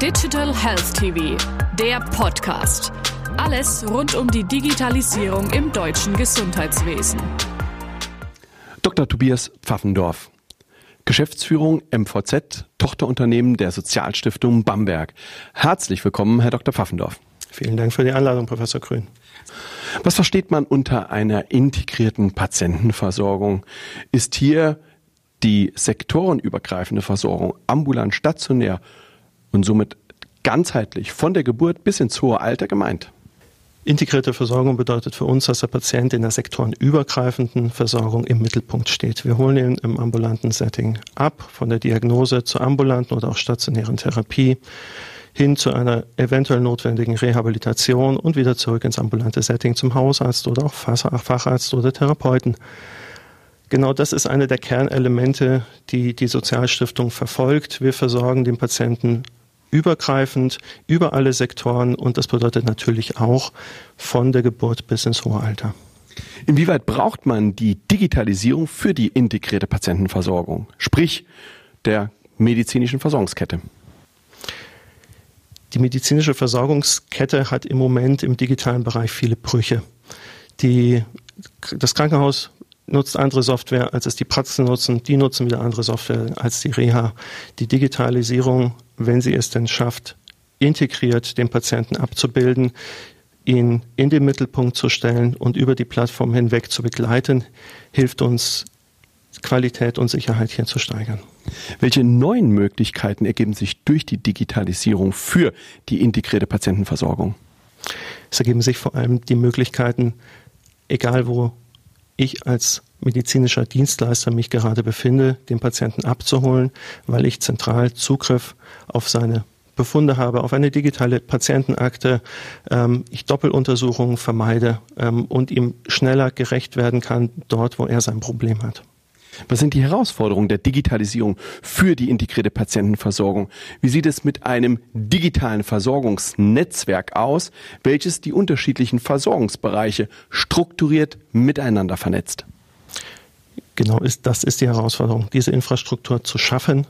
Digital Health TV, der Podcast. Alles rund um die Digitalisierung im deutschen Gesundheitswesen. Dr. Tobias Pfaffendorf. Geschäftsführung MVZ, Tochterunternehmen der Sozialstiftung Bamberg. Herzlich willkommen, Herr Dr. Pfaffendorf. Vielen Dank für die Einladung, Professor Grün. Was versteht man unter einer integrierten Patientenversorgung? Ist hier die sektorenübergreifende Versorgung ambulant, stationär und somit ganzheitlich von der Geburt bis ins hohe Alter gemeint? Integrierte Versorgung bedeutet für uns, dass der Patient in der sektorenübergreifenden Versorgung im Mittelpunkt steht. Wir holen ihn im ambulanten Setting ab, von der Diagnose zur ambulanten oder auch stationären Therapie hin zu einer eventuell notwendigen Rehabilitation und wieder zurück ins ambulante Setting zum Hausarzt oder auch Facharzt oder Therapeuten. Genau das ist eine der Kernelemente, die die Sozialstiftung verfolgt. Wir versorgen den Patienten übergreifend über alle Sektoren und das bedeutet natürlich auch von der Geburt bis ins hohe Alter. Inwieweit braucht man die Digitalisierung für die integrierte Patientenversorgung, sprich der medizinischen Versorgungskette? Die medizinische Versorgungskette hat im Moment im digitalen Bereich viele Brüche. Die, das Krankenhaus nutzt andere Software, als es die Praxen nutzen. Die nutzen wieder andere Software als die Reha. Die Digitalisierung, wenn sie es denn schafft, integriert den Patienten abzubilden, ihn in den Mittelpunkt zu stellen und über die Plattform hinweg zu begleiten, hilft uns, Qualität und Sicherheit hier zu steigern. Welche neuen Möglichkeiten ergeben sich durch die Digitalisierung für die integrierte Patientenversorgung? Es ergeben sich vor allem die Möglichkeiten, egal wo ich als medizinischer Dienstleister mich gerade befinde, den Patienten abzuholen, weil ich zentral Zugriff auf seine Befunde habe, auf eine digitale Patientenakte, ähm, ich Doppeluntersuchungen vermeide ähm, und ihm schneller gerecht werden kann, dort, wo er sein Problem hat. Was sind die Herausforderungen der Digitalisierung für die integrierte Patientenversorgung? Wie sieht es mit einem digitalen Versorgungsnetzwerk aus, welches die unterschiedlichen Versorgungsbereiche strukturiert miteinander vernetzt? Genau, ist, das ist die Herausforderung, diese Infrastruktur zu schaffen,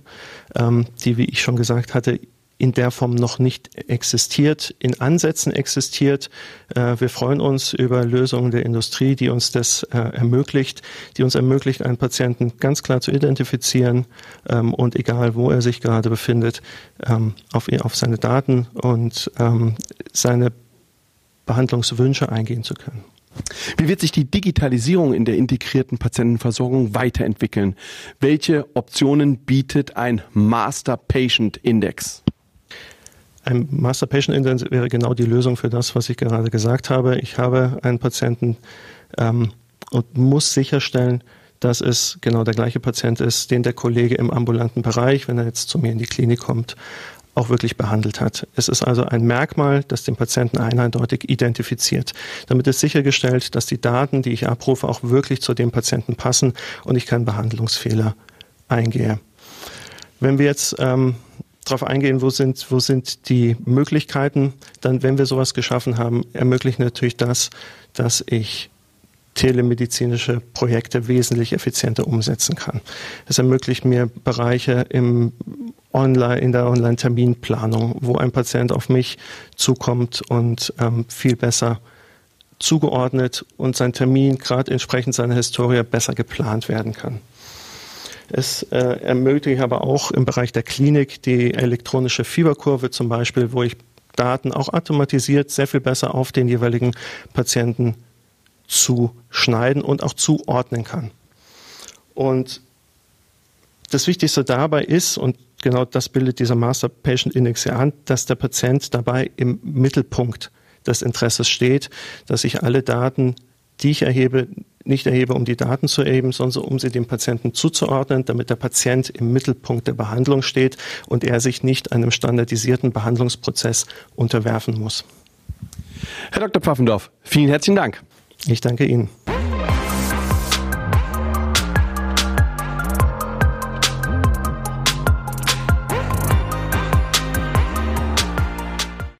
ähm, die, wie ich schon gesagt hatte, in der Form noch nicht existiert, in Ansätzen existiert. Äh, wir freuen uns über Lösungen der Industrie, die uns das äh, ermöglicht, die uns ermöglicht, einen Patienten ganz klar zu identifizieren ähm, und egal wo er sich gerade befindet, ähm, auf, auf seine Daten und ähm, seine Behandlungswünsche eingehen zu können. Wie wird sich die Digitalisierung in der integrierten Patientenversorgung weiterentwickeln? Welche Optionen bietet ein Master Patient Index? Ein Master Patient Index wäre genau die Lösung für das, was ich gerade gesagt habe. Ich habe einen Patienten ähm, und muss sicherstellen, dass es genau der gleiche Patient ist, den der Kollege im ambulanten Bereich, wenn er jetzt zu mir in die Klinik kommt, auch wirklich behandelt hat. Es ist also ein Merkmal, das den Patienten eindeutig identifiziert. Damit ist sichergestellt, dass die Daten, die ich abrufe, auch wirklich zu dem Patienten passen und ich keinen Behandlungsfehler eingehe. Wenn wir jetzt ähm, darauf eingehen, wo sind, wo sind die Möglichkeiten, dann, wenn wir sowas geschaffen haben, ermöglicht natürlich das, dass ich telemedizinische Projekte wesentlich effizienter umsetzen kann. Es ermöglicht mir Bereiche im Online, in der Online-Terminplanung, wo ein Patient auf mich zukommt und ähm, viel besser zugeordnet und sein Termin gerade entsprechend seiner Historie besser geplant werden kann. Es äh, ermöglicht aber auch im Bereich der Klinik die elektronische Fieberkurve zum Beispiel, wo ich Daten auch automatisiert sehr viel besser auf den jeweiligen Patienten zu schneiden und auch zuordnen kann. Und das Wichtigste dabei ist, und genau das bildet dieser Master Patient Index ja an, dass der Patient dabei im Mittelpunkt des Interesses steht, dass ich alle Daten, die ich erhebe, nicht erhebe, um die Daten zu erheben, sondern um sie dem Patienten zuzuordnen, damit der Patient im Mittelpunkt der Behandlung steht und er sich nicht einem standardisierten Behandlungsprozess unterwerfen muss. Herr Dr. Pfaffendorf, vielen herzlichen Dank. Ich danke Ihnen.